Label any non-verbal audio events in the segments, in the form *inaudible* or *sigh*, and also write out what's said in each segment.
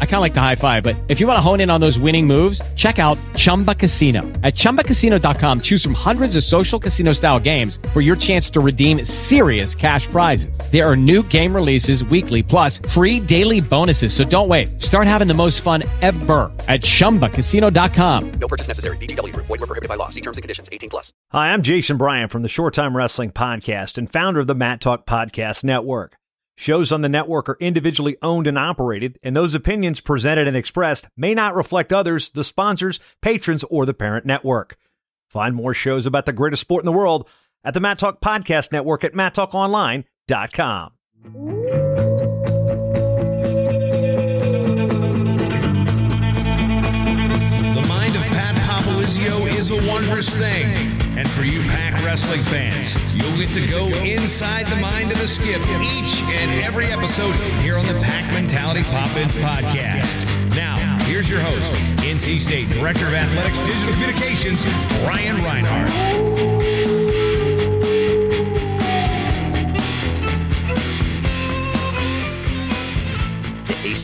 I kind of like the high five, but if you want to hone in on those winning moves, check out Chumba Casino. At ChumbaCasino.com, choose from hundreds of social casino style games for your chance to redeem serious cash prizes. There are new game releases weekly, plus free daily bonuses. So don't wait. Start having the most fun ever at ChumbaCasino.com. No purchase necessary. VGW. Void were prohibited by law. See terms and conditions. 18 plus. Hi, I'm Jason Bryan from the Short Time Wrestling Podcast and founder of the Mat Talk Podcast Network. Shows on the network are individually owned and operated, and those opinions presented and expressed may not reflect others, the sponsors, patrons, or the parent network. Find more shows about the greatest sport in the world at the Mat Talk Podcast Network at mattalkonline.com. is a wondrous thing. And for you Pack Wrestling fans, you'll get to go inside the mind of the skip each and every episode here on the Pack Mentality Pop-Ins podcast. Now, here's your host, NC State Director of Athletics Digital Communications, Ryan Reinhardt.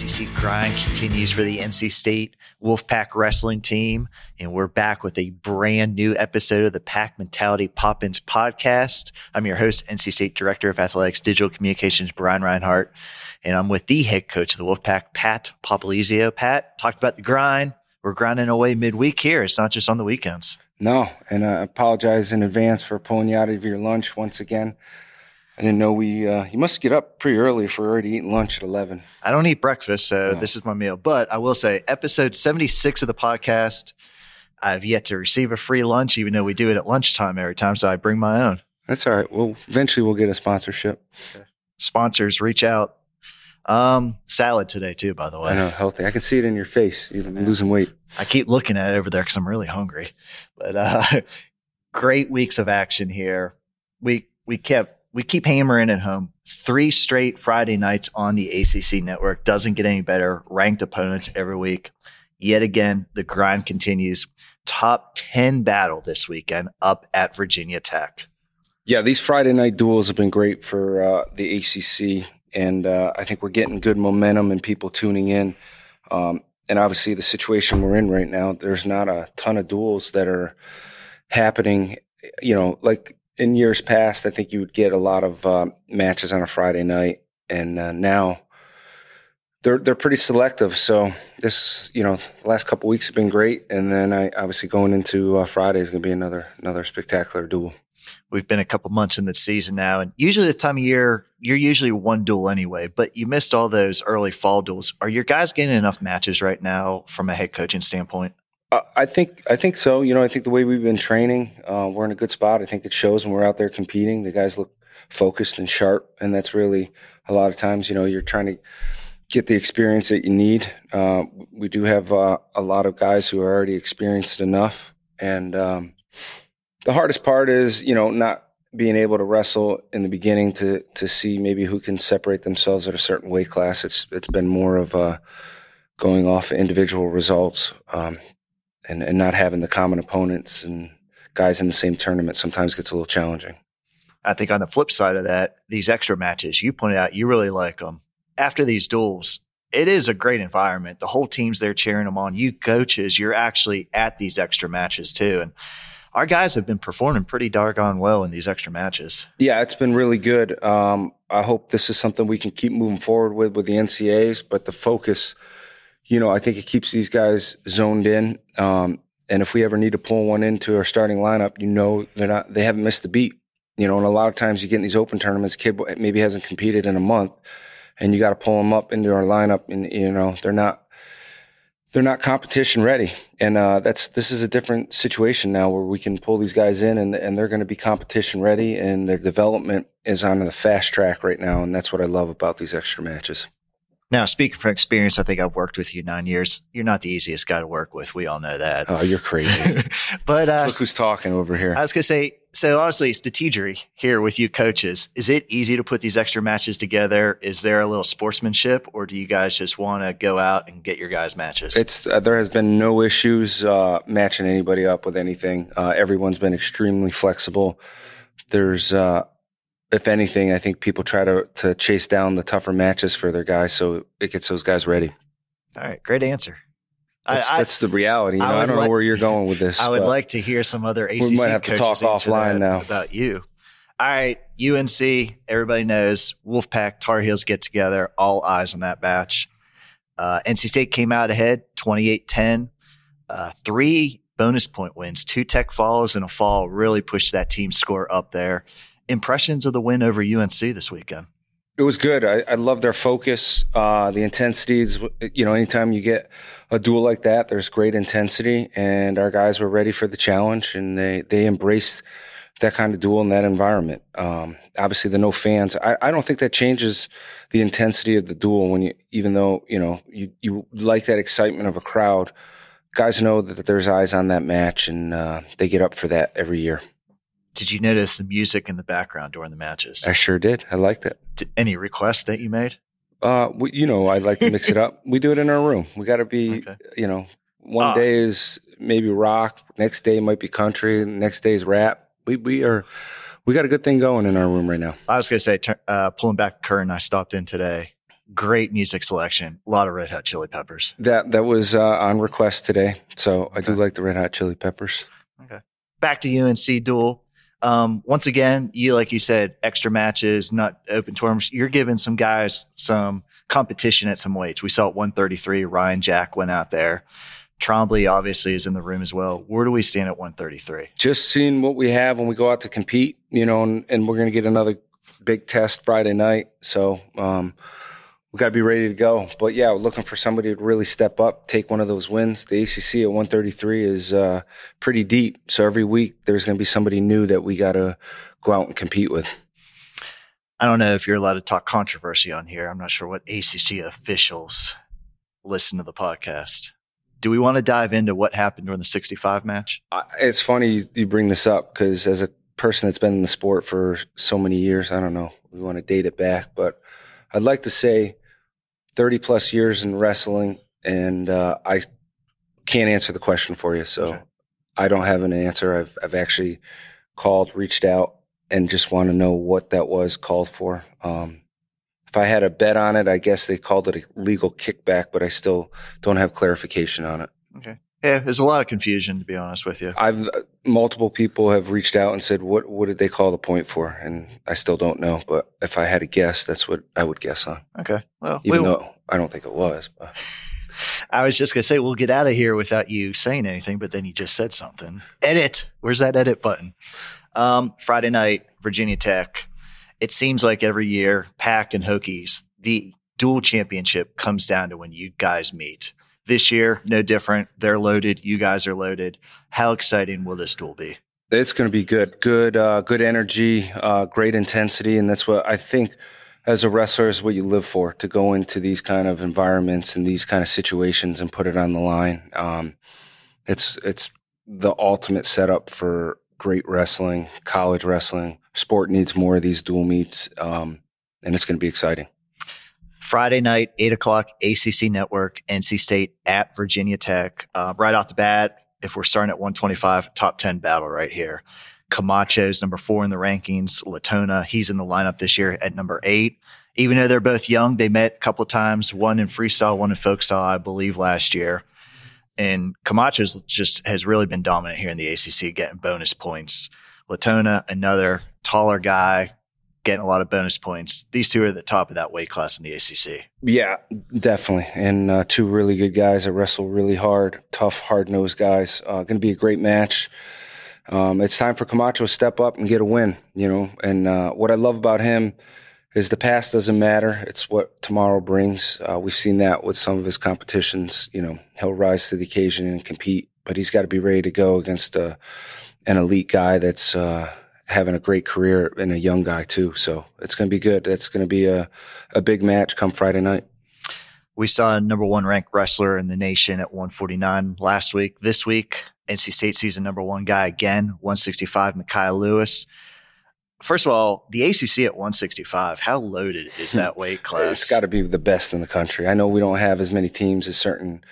ACC grind continues for the NC State Wolfpack wrestling team, and we're back with a brand new episode of the Pack Mentality Pop-Ins podcast. I'm your host, NC State Director of Athletics Digital Communications, Brian Reinhart, and I'm with the head coach of the Wolfpack, Pat Popolizio. Pat, talked about the grind. We're grinding away midweek here. It's not just on the weekends. No, and uh, I apologize in advance for pulling you out of your lunch once again. I didn't know we. Uh, you must get up pretty early if we're already eating lunch at eleven. I don't eat breakfast, so this is my meal. But I will say, episode 76 of the podcast, I've yet to receive a free lunch, even though we do it at lunchtime every time. So I bring my own. That's all right. Well, eventually we'll get a sponsorship. Sponsors, reach out. Um, salad today too, by the way. I know, healthy. I can see it in your face. You're losing weight. I keep looking at it over there because I'm really hungry. But uh, *laughs* great weeks of action here. We we kept we keep hammering at home. Three straight Friday nights on the ACC network doesn't get any better. Ranked opponents every week. Yet again, the grind continues. Top ten battle this weekend up at Virginia Tech. Yeah, these Friday night duels have been great for uh, the ACC, and uh, I think we're getting good momentum and people tuning in. Um, and obviously, the situation we're in right now, there's not a ton of duels that are happening. You know, like in years past, I think you would get a lot of uh, matches on a Friday night, and uh, now they're they're pretty selective. So this, you know, last couple weeks have been great, and then I obviously going into uh, Friday is going to be another another spectacular duel. We've been a couple months in the season now, and usually this time of year, you're usually one duel anyway. But you missed all those early fall duels. Are your guys getting enough matches right now from a head coaching standpoint? Uh, I think I think so. You know, I think the way we've been training, uh, we're in a good spot. I think it shows when we're out there competing. The guys look focused and sharp, and that's really a lot of times. You know, you're trying to get the experience that you need. Uh, we do have uh, a lot of guys who are already experienced enough, and um, the hardest part is you know not being able to wrestle in the beginning to to see maybe who can separate themselves at a certain weight class. It's it's been more of a going off individual results. Um, and, and not having the common opponents and guys in the same tournament sometimes gets a little challenging. I think on the flip side of that, these extra matches, you pointed out you really like them. After these duels, it is a great environment. The whole team's there cheering them on. You coaches, you're actually at these extra matches too. And our guys have been performing pretty doggone well in these extra matches. Yeah, it's been really good. Um, I hope this is something we can keep moving forward with with the NCAs, but the focus – you know, I think it keeps these guys zoned in. Um, and if we ever need to pull one into our starting lineup, you know, they're not, they haven't missed the beat. You know, and a lot of times you get in these open tournaments, kid maybe hasn't competed in a month and you got to pull them up into our lineup and, you know, they're not, they're not competition ready, and uh, that's this is a different situation now where we can pull these guys in and and they're going to be competition ready, and their development is on the fast track right now, and that's what I love about these extra matches. Now, speaking from experience, I think I've worked with you nine years. You're not the easiest guy to work with. We all know that. Oh, you're crazy. *laughs* but uh, look who's talking over here. I was gonna say, so honestly, strategery here with you coaches. Is it easy to put these extra matches together? Is there a little sportsmanship, or do you guys just want to go out and get your guys matches? It's uh, there has been no issues uh, matching anybody up with anything. Uh, everyone's been extremely flexible. There's uh, if anything, I think people try to to chase down the tougher matches for their guys, so it gets those guys ready. All right, great answer. That's, I, that's the reality. You know, I, I don't like, know where you're going with this. I would like to hear some other ACC. We might have to talk offline now about you. All right, UNC. Everybody knows Wolfpack Tar Heels get together. All eyes on that batch. Uh, NC State came out ahead, 28-10. Uh, three bonus point wins, two tech falls and a fall really pushed that team score up there impressions of the win over UNC this weekend? It was good. I, I love their focus, uh, the intensities. You know, anytime you get a duel like that, there's great intensity, and our guys were ready for the challenge, and they they embraced that kind of duel in that environment. Um, obviously, the no fans. I, I don't think that changes the intensity of the duel. When you, even though you know you you like that excitement of a crowd, guys know that there's eyes on that match, and uh, they get up for that every year. Did you notice the music in the background during the matches? I sure did. I liked it. Did, any requests that you made? Uh, we, you know, I like to mix it up. *laughs* We do it in our room. We got to be, okay. you know, one uh, day is maybe rock, next day might be country, next day is rap. We we are we got a good thing going in our room right now. I was going to say, uh, pulling back the curtain, I stopped in today. Great music selection. A lot of Red Hot Chili Peppers. That that was uh, on request today, so okay. I do like the Red Hot Chili Peppers. Okay. Back to UNC duel. Um, once again, you like you said, extra matches, not open terms. You're giving some guys some competition at some weights. We saw at 133, Ryan Jack went out there. Trombley obviously is in the room as well. Where do we stand at 133? Just seeing what we have when we go out to compete, you know, and, and we're going to get another big test Friday night. So, um, we got to be ready to go. But yeah, we're looking for somebody to really step up, take one of those wins. The ACC at 133 is uh, pretty deep. So every week there's going to be somebody new that we got to go out and compete with. I don't know if you're allowed to talk controversy on here. I'm not sure what ACC officials listen to the podcast. Do we want to dive into what happened during the 65 match? It's funny you bring this up because as a person that's been in the sport for so many years, I don't know, we want to date it back, but I'd like to say 30 plus years in wrestling, and uh, I can't answer the question for you. So okay. I don't have an answer. I've I've actually called, reached out, and just want to know what that was called for. Um, if I had a bet on it, I guess they called it a legal kickback, but I still don't have clarification on it. Okay. Yeah, there's a lot of confusion to be honest with you. I've multiple people have reached out and said, "What what did they call the point for?" And I still don't know. But if I had to guess, that's what I would guess on. Okay, well, even we, though I don't think it was. But. *laughs* I was just gonna say we'll get out of here without you saying anything, but then you just said something. Edit. Where's that edit button? Um, Friday night, Virginia Tech. It seems like every year, Pack and Hokies, the dual championship comes down to when you guys meet. This year, no different. They're loaded. You guys are loaded. How exciting will this duel be? It's going to be good. Good, uh, good energy, uh, great intensity, and that's what I think. As a wrestler, is what you live for to go into these kind of environments and these kind of situations and put it on the line. Um, it's it's the ultimate setup for great wrestling, college wrestling. Sport needs more of these dual meets, um, and it's going to be exciting. Friday night, eight o'clock, ACC Network, NC State at Virginia Tech. Uh, right off the bat, if we're starting at 125, top 10 battle right here. Camacho's number four in the rankings. Latona, he's in the lineup this year at number eight. Even though they're both young, they met a couple of times, one in freestyle, one in folk style, I believe, last year. And Camacho's just has really been dominant here in the ACC, getting bonus points. Latona, another taller guy, getting a lot of bonus points. These two are at the top of that weight class in the ACC. Yeah, definitely. And uh, two really good guys that wrestle really hard, tough, hard nosed guys. Uh, going to be a great match. Um, it's time for Camacho to step up and get a win, you know. And uh, what I love about him is the past doesn't matter. It's what tomorrow brings. Uh, we've seen that with some of his competitions. You know, he'll rise to the occasion and compete, but he's got to be ready to go against a, an elite guy that's uh, having a great career and a young guy too. So it's going to be good. That's going to be a, a big match come Friday night. We saw a number one ranked wrestler in the nation at 149 last week. This week, NC State season number one guy again, 165, Mekhi Lewis. First of all, the ACC at 165, how loaded is Hmm. that weight class? It's got to be the best in the country. I know we don't have as many teams as certain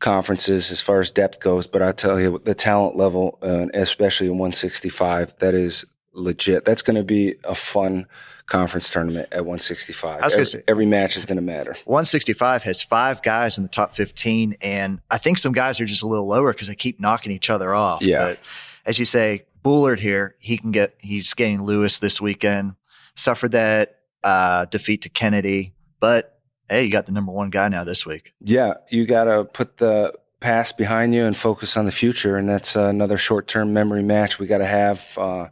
conferences as far as depth goes, but I tell you, the talent level, uh, especially in 165, that is legit. That's going to be a fun conference tournament at 165. I was every, say- every match is going to matter. 165 has five guys in the top 15, and I think some guys are just a little lower because they keep knocking each other off. Yeah. But as you say, Bullard here, he can get, he's getting Lewis this weekend, suffered that uh, defeat to Kennedy, but hey, you got the number one guy now this week. Yeah, you got to put the past behind you and focus on the future, and that's another short-term memory match we got to have. Uh,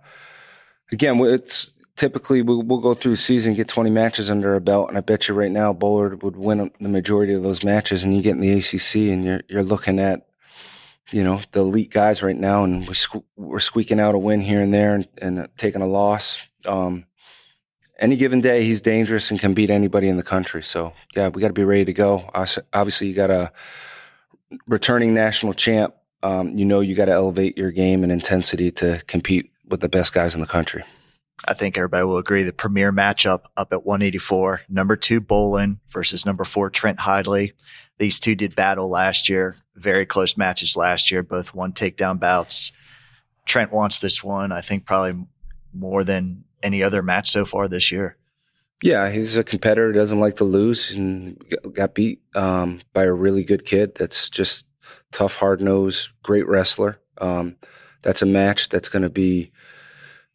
again, it's typically we'll, we'll go through season, get 20 matches under our belt, and I bet you right now Bullard would win the majority of those matches, and you get in the ACC, and you're you're looking at you know the elite guys right now, and we're, sque- we're squeaking out a win here and there, and, and taking a loss. Um, any given day, he's dangerous and can beat anybody in the country. So yeah, we got to be ready to go. Obviously, you got a returning national champ. Um, you know, you got to elevate your game and intensity to compete with the best guys in the country. I think everybody will agree the premier matchup up at 184, number two Bolen versus number four Trent Hidlay. These two did battle last year, very close matches last year, both one takedown bouts. Trent wants this one, I think, probably more than any other match so far this year. Yeah, he's a competitor. Doesn't like to lose, and got beat um, by a really good kid. That's just tough, hard nosed, great wrestler. Um, that's a match that's going to be.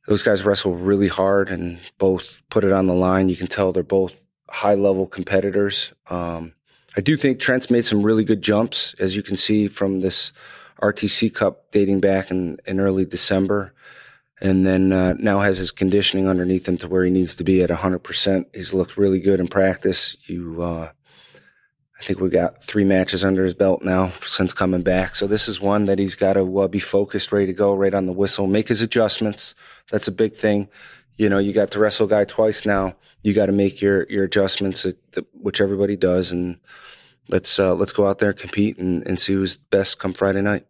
Those guys wrestle really hard and both put it on the line. You can tell they're both high level competitors. Um, I do think Trent's made some really good jumps, as you can see from this RTC Cup dating back in, in early December and then uh, now has his conditioning underneath him to where he needs to be at 100%. He's looked really good in practice. You, uh, I think we've got three matches under his belt now since coming back. So this is one that he's got to uh, be focused, ready to go, right on the whistle, make his adjustments. That's a big thing. You know, you got to wrestle guy twice now. You got to make your your adjustments, which everybody does, and let's uh, let's go out there compete and, and see who's best come Friday night.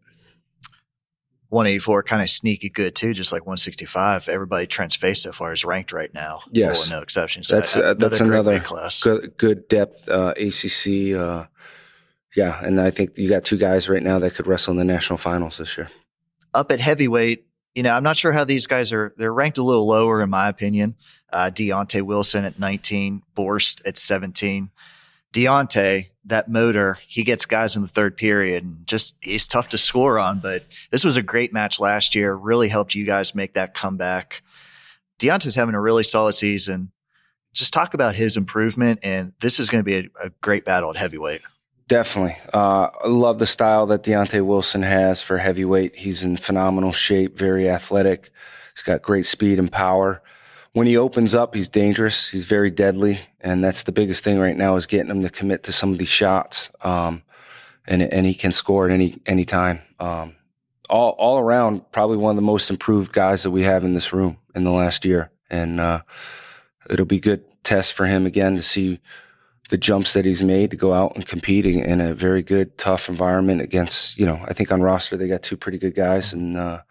184 kind of sneaky good too, just like 165. Everybody Trent's faced so far is ranked right now. Yes. No exceptions. So That's uh, that's another class. good good depth uh, ACC. Uh, yeah, and I think you got two guys right now that could wrestle in the national finals this year. up at heavyweight, you know, I'm not sure how these guys are. They're ranked a little lower, in my opinion. Uh, Deontay Wilson at 19, Borst at 17. Deontay, that motor, he gets guys in the third period and just he's tough to score on. But this was a great match last year. Really helped you guys make that comeback. Deontay's having a really solid season. Just talk about his improvement, and this is going to be a, a great battle at heavyweight. Definitely. Uh, I love the style that Deontay Wilson has for heavyweight. He's in phenomenal shape, very athletic. He's got great speed and power. When he opens up, he's dangerous. He's very deadly. And that's the biggest thing right now is getting him to commit to some of these shots. Um, and, and he can score at any, any time. Um, all, all around, probably one of the most improved guys that we have in this room in the last year. And, uh, it'll be good test for him again to see the jumps that he's made to go out and compete in- a very good, tough environment against, you know, I think on roster they got two pretty good guys and uh,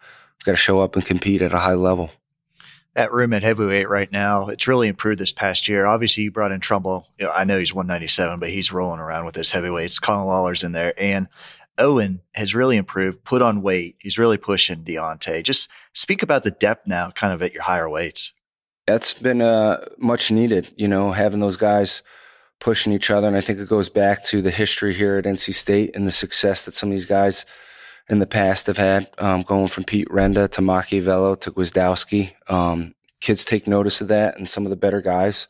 got to show up and compete at a high level. That room at heavyweight right now. It's really improved this past year. Obviously, you brought in Trumble. You know, I know he's 197, but he's rolling around with his heavyweights. Colin Lawler's in there. And Owen has really improved, put on weight. He's really pushing Deontay. Just speak about the depth now, kind of at your higher weights. That's been uh, much needed, you know, having those guys pushing each other. And I think it goes back to the history here at NC State and the success that some of these guys in the past have had, um, going from Pete Renda to Macchiavello to Gwiazdowski. Um, kids take notice of that, and some of the better guys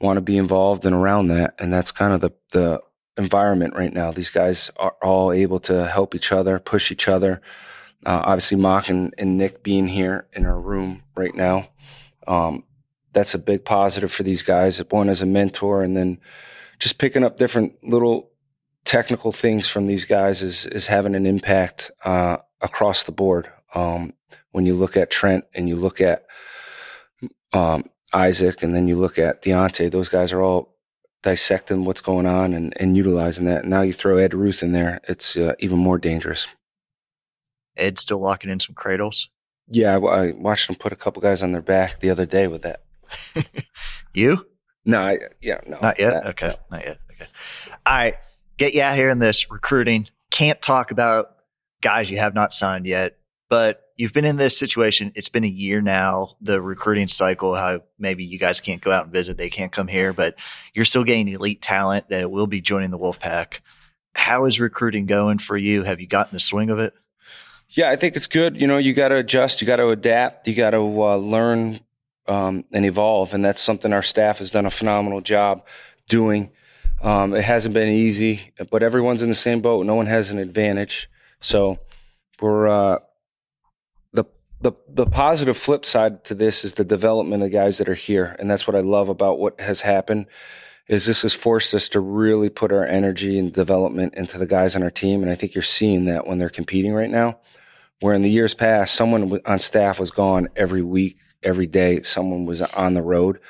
want to be involved and around that. And that's kind of the, the environment right now. These guys are all able to help each other, push each other. Uh, obviously, Mock and, and Nick being here in our room right now. Um, that's a big positive for these guys. One as a mentor, and then just picking up different little technical things from these guys is is having an impact uh, across the board. Um, when you look at Trent and you look at um, Isaac, and then you look at Deontay, those guys are all dissecting what's going on and, and utilizing that. Now you throw Ed Ruth in there, it's uh, even more dangerous. Ed still locking in some cradles. Yeah, I, I watched him put a couple guys on their back the other day with that. *laughs* you? No, I, yeah, no, not yet. That, okay, no. not yet. Okay, all right. Get you out here in this recruiting. Can't talk about guys you have not signed yet, but you've been in this situation. It's been a year now. The recruiting cycle, how maybe you guys can't go out and visit, they can't come here, but you're still getting elite talent that will be joining the Wolfpack. How is recruiting going for you? Have you gotten the swing of it? Yeah, I think it's good. You know, you got to adjust, you got to adapt, you got to uh, learn um, and evolve, and that's something our staff has done a phenomenal job doing. Um, it hasn't been easy, but everyone's in the same boat. No one has an advantage, so we're uh, the the the positive flip side to this is the development of the guys that are here, and that's what I love about what has happened. Is this has forced us to really put our energy and development into the guys on our team, and I think you're seeing that when they're competing right now where in the years past, someone on staff was gone every week, every day, someone was on the road.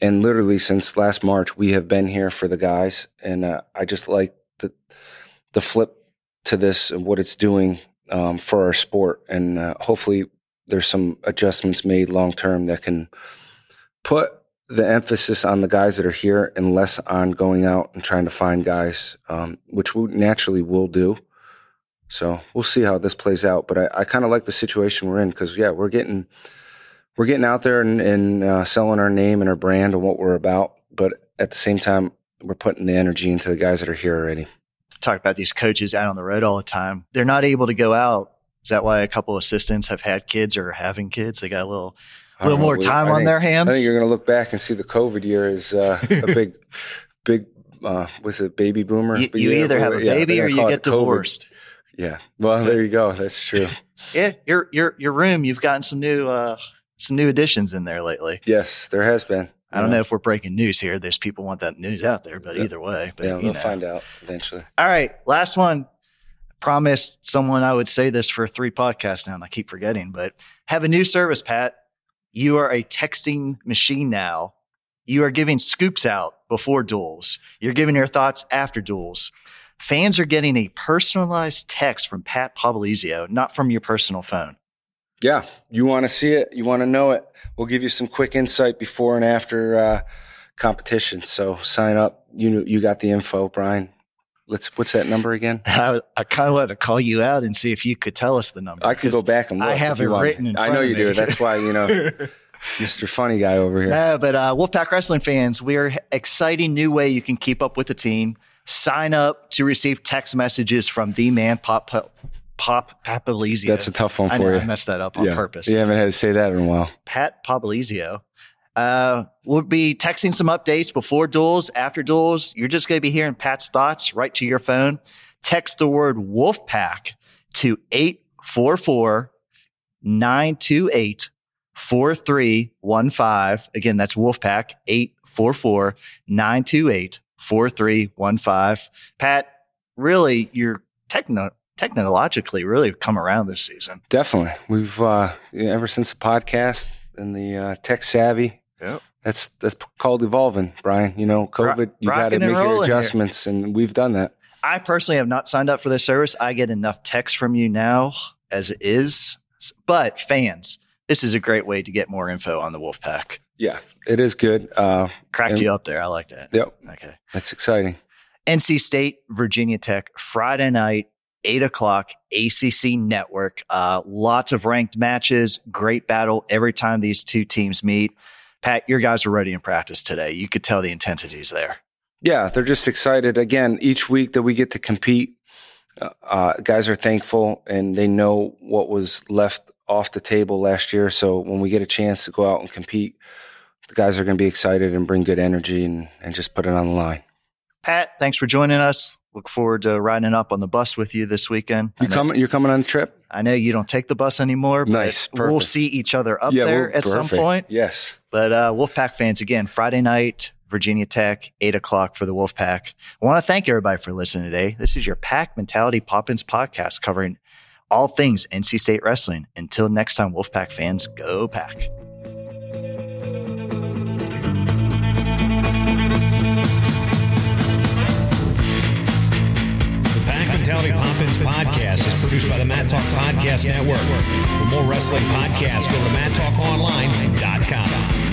And literally since last March, we have been here for the guys. And uh, I just like the, the flip to this and what it's doing um, for our sport. And uh, hopefully there's some adjustments made long term that can put the emphasis on the guys that are here and less on going out and trying to find guys, um, which we naturally will do. So we'll see how this plays out. But I, I kind of like the situation we're in because yeah, we're getting we're getting out there and, and uh, selling our name and our brand and what we're about. But at the same time, we're putting the energy into the guys that are here already. Talk about these coaches out on the road all the time. They're not able to go out. Is that why a couple assistants have had kids or having kids? They got a little a little more time I on think, their hands. I think you're going to look back and see the COVID year is uh, a *laughs* big, big. Uh, was it baby boomer? You, you yeah, either have a baby they're or you get it COVID. divorced. Yeah. Well, there you go. That's true. *laughs* Yeah, your your your room. You've gotten some new uh some new additions in there lately. yes, there has been. I don't know if we're breaking news here. There's people want that news out there, but Yeah. either way, but Yeah, we'll know. find out eventually. All right, last one. Promised someone I would say this for three podcasts now, and I keep forgetting. But have a new service, Pat. You are a texting machine now. You are giving scoops out before duels. You're giving your thoughts after duels. Fans are getting a personalized text from Pat Popolizio, not from your personal phone. Yeah, you want to see it, you want to know it. We'll give you some quick insight before and after uh, competition. So sign up. You know, you got the info, Brian. Let's. What's that number again? *laughs* I, I kind of wanted to call you out and see if you could tell us the number. I can go back and look. I if have you it want. written I know you do. That's why you know, *laughs* Mr. Funny Guy over here. No, but uh, Wolfpack Wrestling fans, we are exciting new way you can keep up with the team. Sign up to receive text messages from the man Pop Pop Pop, Papalizio. That's a tough one I for know, you. I messed that up on yeah. purpose. You haven't had to say that in a while. Pat Popolizio. Uh, we'll be texting some updates before duels, after duels. You're just going to be hearing Pat's thoughts right to your phone. Text the word Wolfpack to 844 928 4315. Again, that's Wolfpack 844 928 4315. Pat, really, you're techno- technologically really come around this season. Definitely. We've uh, ever since the podcast and the uh, tech savvy. Yep. That's that's called evolving, Brian. You know, COVID. you got to make your rolling here. adjustments, and we've done that. I personally have not signed up for this service. I get enough text from you now as it is. But fans, this is a great way to get more info on the Wolfpack. Yeah, it is good. Uh, Cracked and- you up there. I like that. Yep, Okay. that's exciting. NC State, Virginia Tech, Friday night, eight o'clock, ACC Network. Uh, lots of ranked matches, great battle every time these two teams meet. Pat, your guys were ready in practice today. You could tell the intensity's there. Yeah, they're just excited. Again, each week that we get to compete, uh, uh, guys are thankful and they know what was left off the table last year. So when we get a chance to go out and compete, the guys are going to be excited and bring good energy and, and just put it on the line. Pat, thanks for joining us. Look forward to riding up on the bus with you this weekend. You coming? You're coming on the trip? I know you don't take the bus anymore. But Nice, We'll see each other up yeah, there at some point. Yes. But uh, Wolfpack fans, again, Friday night, Virginia Tech, 8 o'clock for the Wolfpack. I want to thank everybody for listening today. This is your Pack Mentality Pop-Ins podcast covering all things NC State wrestling. Until next time, Wolfpack fans, go Pack. Kelly Pop-Ins podcast is produced by the Mat Talk Podcast Network. For more wrestling podcasts, go to mattalkonline.com.